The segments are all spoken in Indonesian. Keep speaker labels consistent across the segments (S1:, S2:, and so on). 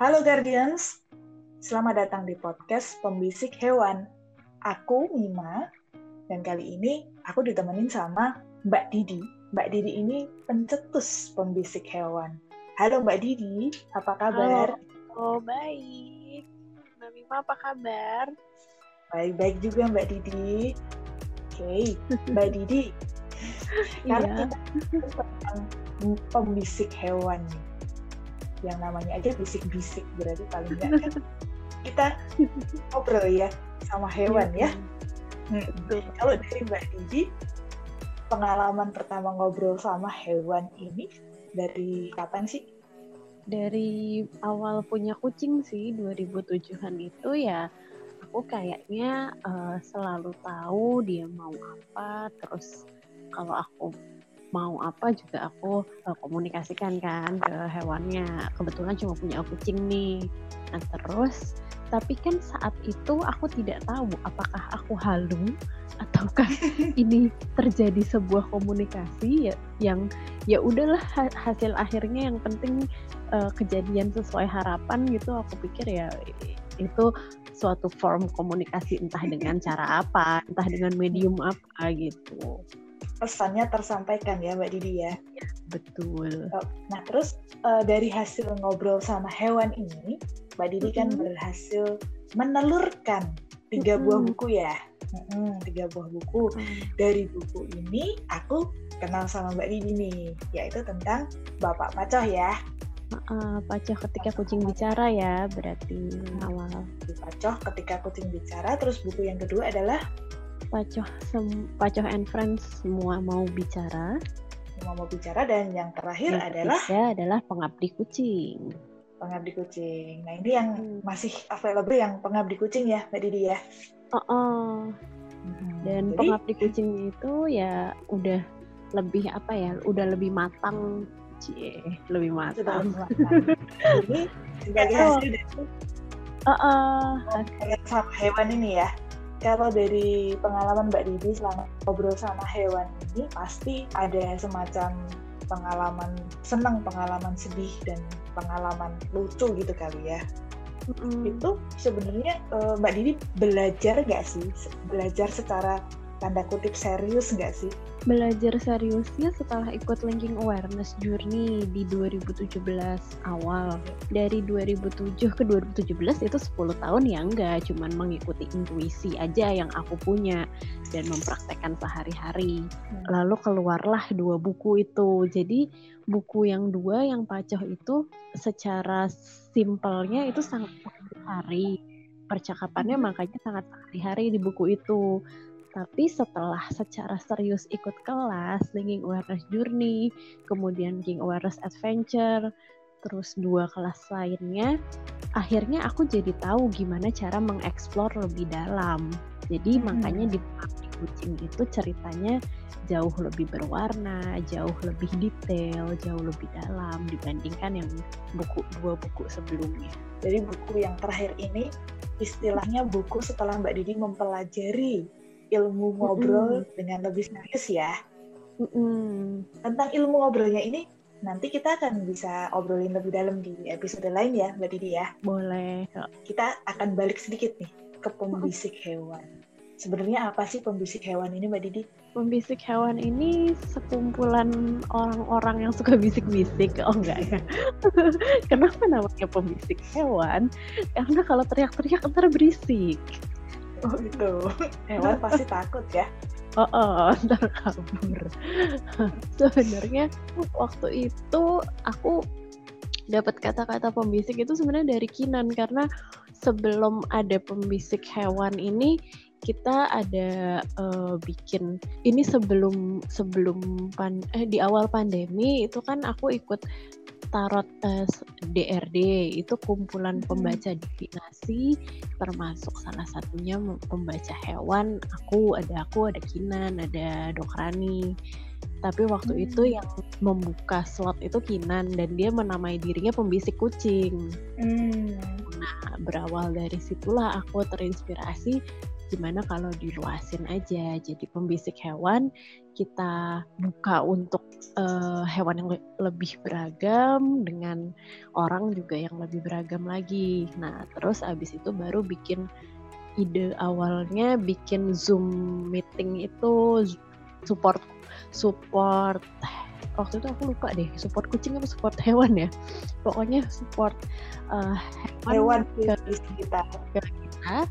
S1: Halo Guardians, selamat datang di podcast Pembisik Hewan. Aku Mima, dan kali ini aku ditemenin sama Mbak Didi. Mbak Didi ini pencetus pembisik hewan. Halo Mbak Didi, apa kabar?
S2: Halo, oh, baik. Mbak Mima apa kabar?
S1: Baik-baik juga Mbak Didi. Oke, okay. Mbak Didi. Karena
S2: Iya.
S1: kita tentang pembisik hewan nih. Yang namanya aja bisik-bisik, berarti paling enggak kan kita ngobrol ya sama hewan ya. Hmm.
S2: Betul.
S1: Kalau dari Mbak Didi, pengalaman pertama ngobrol sama hewan ini dari kapan sih?
S2: Dari awal punya kucing sih 2007-an itu ya aku kayaknya eh, selalu tahu dia mau apa terus kalau aku mau apa juga aku eh, komunikasikan kan ke hewannya. Kebetulan cuma punya kucing nih. Nah terus tapi kan saat itu aku tidak tahu apakah aku halu ataukah ini terjadi sebuah komunikasi ya yang ya udahlah ha- hasil akhirnya yang penting eh, kejadian sesuai harapan gitu. Aku pikir ya itu suatu form komunikasi entah dengan cara apa entah dengan medium apa gitu
S1: Pesannya tersampaikan ya Mbak Didi ya.
S2: betul
S1: Nah terus eh, dari hasil ngobrol sama hewan ini, Mbak Didi kan
S2: Mhm.
S1: berhasil menelurkan tiga buah
S2: Mhm.
S1: buku ya. Mm-mm, tiga buah buku. Dari buku ini aku kenal sama Mbak Didi nih, yaitu tentang Bapak Pacoh ya.
S2: Eh, pacoh ketika kucing bicara ya berarti awal
S1: Di Pacoh ketika kucing bicara, terus buku yang kedua adalah
S2: pacoh sem- pacoh and friends semua mau bicara
S1: Semua mau bicara dan yang terakhir
S2: yang
S1: adalah
S2: adalah pengabdi kucing
S1: pengabdi kucing. Nah ini yang
S2: Hmm.
S1: masih available yang pengabdi kucing ya Mbak Didi ya.
S2: Oh, oh. Dan
S1: Jadi,
S2: pengabdi kucing itu ya udah lebih apa ya udah lebih matang cie lebih
S1: sudah
S2: matang
S1: melakukan. Ini sebagai hasil dari
S2: oh.
S1: ngobrol sama hewan ini ya. Kalau dari pengalaman Mbak Didi selama ngobrol sama hewan ini pasti ada semacam pengalaman senang, pengalaman sedih dan pengalaman lucu gitu kali ya.
S2: Mm-mm.
S1: Itu sebenarnya eh, Mbak Didi belajar nggak sih? Belajar secara tanda kutip serius nggak sih?
S2: Belajar seriusnya setelah ikut linking awareness journey di 2017 awal. Dari 2007 ke 2017 itu 10 tahun ya enggak cuman mengikuti intuisi aja yang aku punya dan mempraktekkan sehari-hari.
S1: Hmm.
S2: lalu keluarlah dua buku itu. Jadi buku yang dua yang pacoh itu secara simpelnya itu sangat sehari percakapannya makanya sangat sehari-hari di buku itu tapi setelah secara serius ikut kelas Linking Awareness Journey kemudian Linking Awareness Adventure terus dua kelas lainnya akhirnya aku jadi tahu gimana cara mengeksplor lebih dalam jadi
S1: Hmm.
S2: makanya di kucing itu ceritanya jauh lebih berwarna jauh lebih detail jauh lebih dalam dibandingkan yang buku dua buku sebelumnya
S1: Jadi buku yang terakhir ini istilahnya buku setelah Mbak Didi mempelajari ilmu ngobrol dengan lebih serius ya.
S2: Mm-mm.
S1: Tentang ilmu ngobrolnya ini nanti kita akan bisa obrolin lebih dalam di episode lain ya Mbak Didi ya.
S2: boleh
S1: Kita akan balik sedikit nih ke pembisik hewan. Sebenarnya apa sih pembisik hewan ini Mbak Didi?
S2: Pembisik hewan ini sekumpulan orang-orang yang suka bisik-bisik. Oh enggak ya. Kenapa namanya pembisik hewan? Karena kalau teriak-teriak ntar berisik.
S1: Oh itu. Hewan pasti takut ya.
S2: Oh, oh ntar kabur. Sebenarnya waktu itu aku dapat kata-kata pembisik itu sebenarnya dari Kinan karena sebelum ada pembisik hewan ini kita ada eh, bikin ini sebelum sebelum pan eh di awal pandemi itu kan aku ikut tarot eh, DRD itu kumpulan
S1: Hmm.
S2: pembaca divinasi termasuk salah satunya pembaca hewan aku ada aku ada Kinan ada Dokrani tapi waktu
S1: Hmm.
S2: itu yang membuka slot itu Kinan dan dia menamai dirinya pembisik kucing
S1: Hmm.
S2: Nah, berawal dari situlah aku terinspirasi gimana kalau diluasin aja. Jadi pembisik hewan kita buka untuk uh, hewan yang le lebih beragam dengan orang juga yang lebih beragam lagi. Nah terus abis itu baru bikin ide awalnya bikin zoom meeting itu support support waktu itu aku lupa deh support kucing atau support hewan ya? Pokoknya support uh,
S1: hewan, hewan ke, kita.
S2: ke kita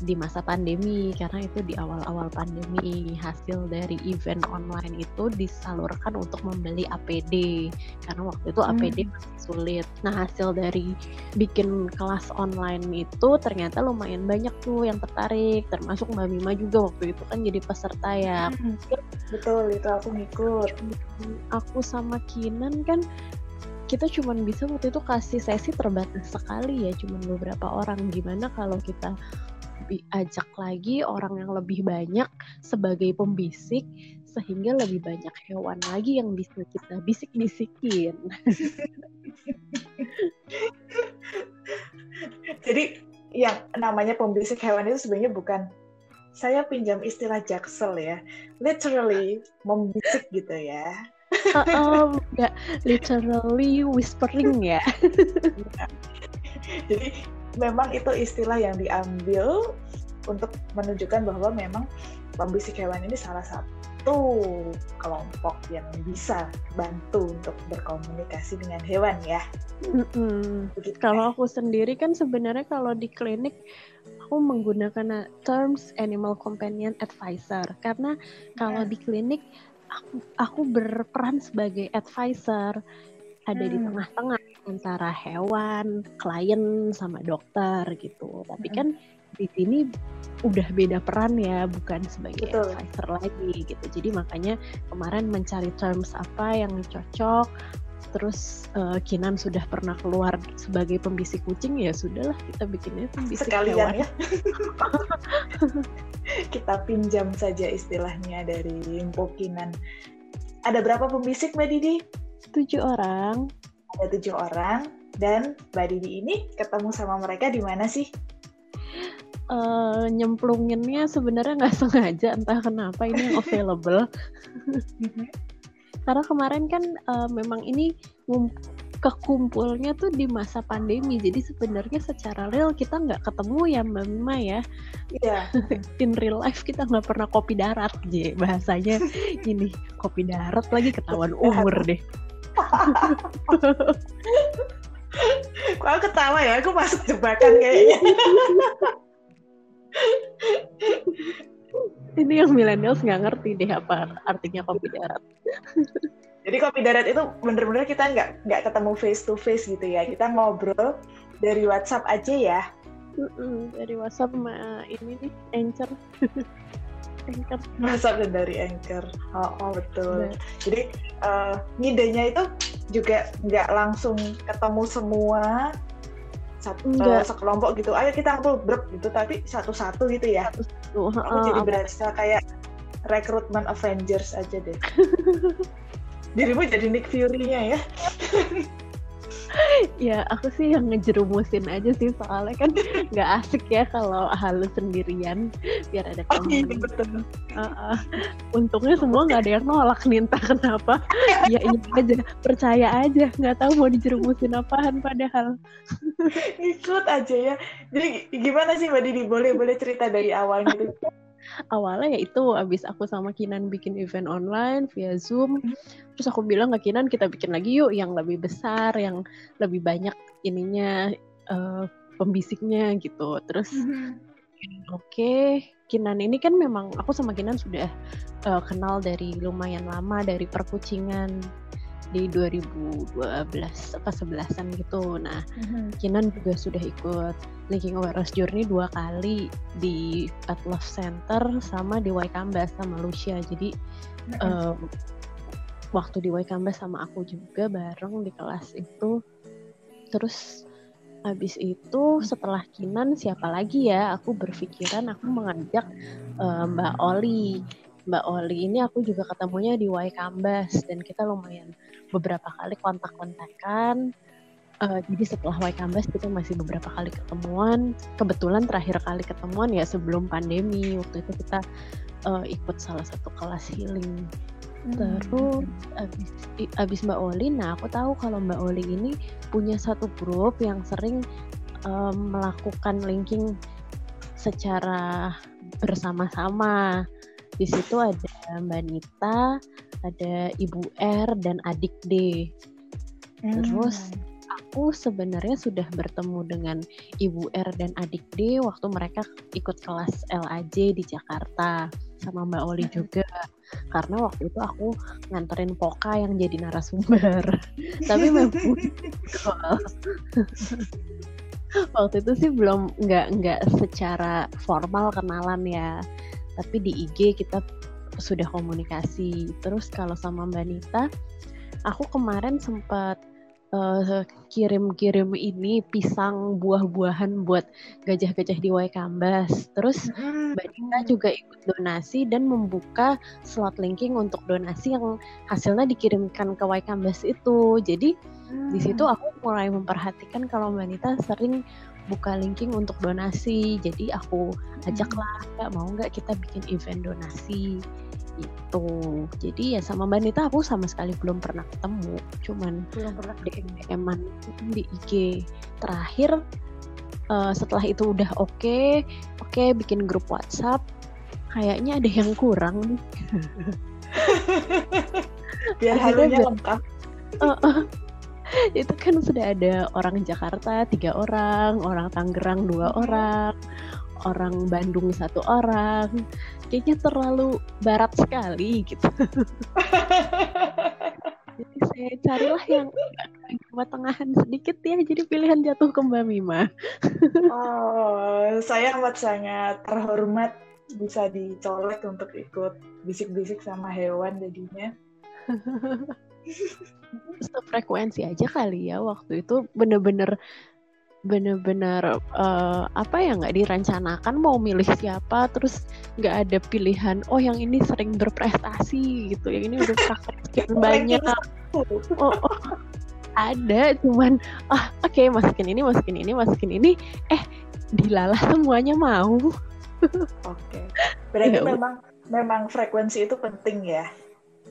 S2: di masa pandemi karena itu di awal-awal pandemi hasil dari event online itu disalurkan untuk membeli APD karena waktu itu APD hmm. masih sulit. Nah hasil dari bikin kelas online itu ternyata lumayan banyak tuh yang tertarik termasuk Mbak Mima juga waktu itu kan jadi peserta ya. Hmm.
S1: Betul itu aku ngikut.
S2: Aku sama Kinan kan kita cuma bisa waktu itu kasih sesi terbatas sekali ya cuma beberapa orang gimana kalau kita ajak lagi orang yang lebih banyak sebagai pembisik sehingga lebih banyak hewan lagi yang bisa kita bisik-bisikin.
S1: Jadi yang namanya pembisik hewan itu sebenarnya bukan saya pinjam istilah jaksel ya, literally membisik gitu ya.
S2: Uh, um, literally whispering ya.
S1: Jadi memang itu istilah yang diambil untuk menunjukkan bahwa memang pembisik hewan ini salah satu kelompok yang bisa bantu untuk berkomunikasi dengan hewan ya.
S2: Mm-hmm. Kalau aku sendiri kan sebenarnya kalau di klinik aku menggunakan terms animal companion advisor karena kalau yeah. di klinik aku, aku berperan sebagai advisor ada hmm. di tengah-tengah antara hewan, klien sama dokter gitu. Tapi hmm. kan di sini udah beda peran ya, bukan sebagai Betul. advisor lagi gitu. Jadi makanya kemarin mencari terms apa yang cocok. Terus uh, Kinan sudah pernah keluar sebagai pembisik kucing ya sudahlah kita bikinnya pembisik
S1: Sekalian hewan. ya. kita pinjam saja istilahnya dari Limpo Kinan. Ada berapa pembisik Mbak Didi?
S2: Tujuh orang.
S1: Ada tujuh orang. Dan Mbak Didi ini ketemu sama mereka di mana sih?
S2: Uh, nyemplunginnya sebenarnya nggak sengaja entah kenapa ini yang available karena kemarin kan uh, memang ini kekumpulnya tuh di masa pandemi jadi sebenarnya secara real kita nggak ketemu ya mbak Mima ya
S1: iya
S2: yeah. in real life kita nggak pernah kopi darat je bahasanya ini kopi darat lagi ketahuan umur deh
S1: Kok aku ketawa ya? Aku masuk jebakan kayaknya.
S2: Ini yang millennials nggak ngerti deh apa artinya kopi darat.
S1: Jadi kopi darat itu bener-bener kita nggak nggak ketemu face to face gitu ya. Kita ngobrol dari WhatsApp aja ya.
S2: Mm-mm, dari WhatsApp sama ini nih Anchor.
S1: Anchor. Masa dari Anchor. Oh, oh betul. Nah. Jadi uh, ngidenya itu juga nggak langsung ketemu semua satu uh, sekelompok gitu. Ayo kita ngumpul brep gitu, tapi satu-satu gitu ya. Satu, Aku uh, jadi berasa kayak rekrutmen Avengers aja deh. Dirimu jadi Nick Fury-nya ya.
S2: ya aku sih yang ngejerumusin aja sih soalnya kan nggak asik ya kalau halus sendirian biar ada
S1: teman. Oh, iya, betul. Uh,
S2: uh. Untungnya semua nggak ada yang nolak nih entah kenapa. ya ini aja percaya aja nggak tahu mau dijerumusin apaan padahal.
S1: Ikut aja ya. Jadi gimana sih Mbak Didi? Boleh boleh cerita dari awal gitu
S2: awalnya ya itu abis aku sama Kinan bikin event online via Zoom hmm. terus aku bilang ke Kinan kita bikin lagi yuk yang lebih besar yang lebih banyak ininya uh, pembisiknya gitu terus hmm. oke okay. Kinan ini kan memang aku sama Kinan sudah uh, kenal dari lumayan lama dari perkucingan di 2012 apa 11-an gitu. Nah, mm-hmm. Kinan juga sudah ikut Linking Awareness Journey dua kali di Pet Love Center sama di Waikambas sama Lucia. Jadi mm-hmm. um, waktu di Waikambas sama aku juga bareng di kelas itu. Terus habis itu setelah Kinan siapa lagi ya? Aku berpikiran aku mengajak uh, Mbak Oli. Mbak Oli ini aku juga ketemunya di Waikambas dan kita lumayan beberapa kali kontak-kontakan. Uh, jadi setelah Waikambas kita masih beberapa kali ketemuan. Kebetulan terakhir kali ketemuan ya sebelum pandemi. Waktu itu kita uh, ikut salah satu kelas healing. Hmm. terus abis abis Mbak Oli nah aku tahu kalau Mbak Oli ini punya satu grup yang sering um, melakukan linking secara bersama-sama di situ ada Mbak Nita, ada Ibu R dan adik D. Hmm. Terus aku sebenarnya sudah bertemu dengan Ibu R dan adik D waktu mereka ikut kelas LAJ di Jakarta sama Mbak Oli hmm. juga. Karena waktu itu aku nganterin Poka yang jadi narasumber. Tapi memang waktu itu sih belum nggak nggak secara formal kenalan ya tapi di IG kita sudah komunikasi terus kalau sama Mbak Nita aku kemarin sempat uh, kirim-kirim ini pisang buah-buahan buat gajah-gajah di Waikambas. Terus Mbak Nita juga ikut donasi dan membuka slot linking untuk donasi yang hasilnya dikirimkan ke Waikambas itu. Jadi di situ aku mulai memperhatikan kalau Mbak Nita sering buka linking untuk donasi. Jadi aku ajaklah nggak mau nggak kita bikin event donasi? Itu jadi ya sama Mbak Nita aku sama sekali belum pernah ketemu. Cuman belum pernah DM dm di IG terakhir uh, setelah itu udah oke okay, oke okay, bikin grup WhatsApp kayaknya ada yang kurang nih.
S1: Biar halunya lengkap. Uh, uh,
S2: itu kan sudah ada orang Jakarta tiga orang, orang Tangerang dua orang, orang Bandung satu orang. Kayaknya terlalu barat sekali gitu. jadi saya carilah yang agak tengahan sedikit ya, jadi pilihan jatuh ke Mbak Mima.
S1: oh, saya amat sangat terhormat bisa dicolek untuk ikut bisik-bisik sama hewan jadinya
S2: frekuensi aja kali ya waktu itu bener-bener bener-bener uh, apa ya nggak direncanakan mau milih siapa terus nggak ada pilihan oh yang ini sering berprestasi gitu yang ini udah praktek banyak. oh, oh, ada cuman ah oke okay, masukin ini masukin ini masukin ini eh dilalah semuanya mau.
S1: Oke. Okay. berarti ya, memang memang frekuensi itu penting ya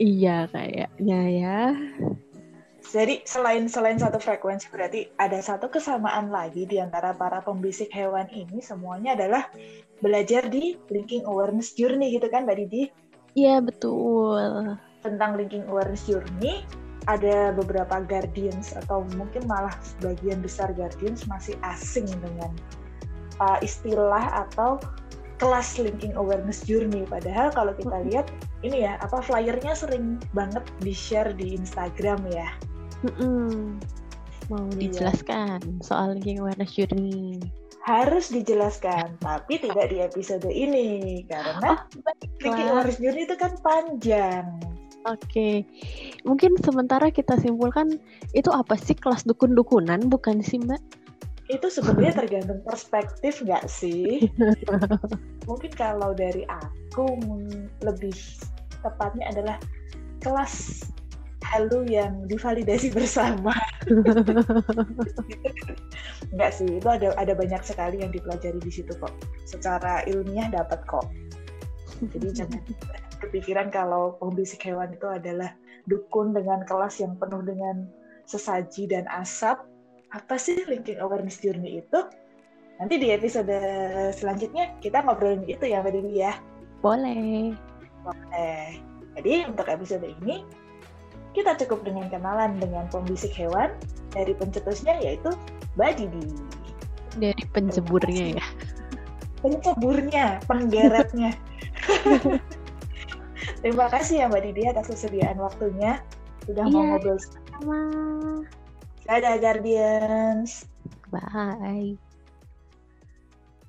S2: iya kayaknya ya
S1: jadi selain selain satu frekuensi berarti ada satu kesamaan lagi di antara para pembisik hewan ini semuanya adalah belajar di linking awareness journey gitu kan Mbak Didi?
S2: Iya betul.
S1: Tentang linking awareness journey ada beberapa guardians atau mungkin malah sebagian besar guardians masih asing dengan uh, istilah atau kelas linking awareness journey padahal kalau kita lihat ini ya apa flyernya sering banget di share di Instagram ya
S2: Mm-mm. Mau iya. dijelaskan soal linking awareness journey?
S1: Harus dijelaskan, tapi tidak di episode ini karena oh, awareness journey itu kan panjang.
S2: Oke, okay. mungkin sementara kita simpulkan itu apa sih kelas dukun-dukunan, bukan sih Mbak?
S1: Itu sebenarnya tergantung perspektif nggak sih? mungkin kalau dari aku lebih tepatnya adalah kelas halu yang divalidasi bersama. Enggak sih, itu ada ada banyak sekali yang dipelajari di situ kok. Secara ilmiah dapat kok. Jadi jangan kepikiran kalau pembisik hewan itu adalah dukun dengan kelas yang penuh dengan sesaji dan asap. Apa sih linking awareness journey itu? Nanti di episode selanjutnya kita ngobrolin itu ya Mbak Dewi ya.
S2: Boleh.
S1: Boleh. Jadi untuk episode ini kita cukup dengan kenalan dengan pembisik hewan dari pencetusnya yaitu Mbak Didi.
S2: Dari penceburnya ya?
S1: Penceburnya, penggeretnya. Terima kasih ya Mbak Didi atas kesediaan waktunya. Sudah iya, mau ngobrol sama. Dadah Guardians.
S2: Bye.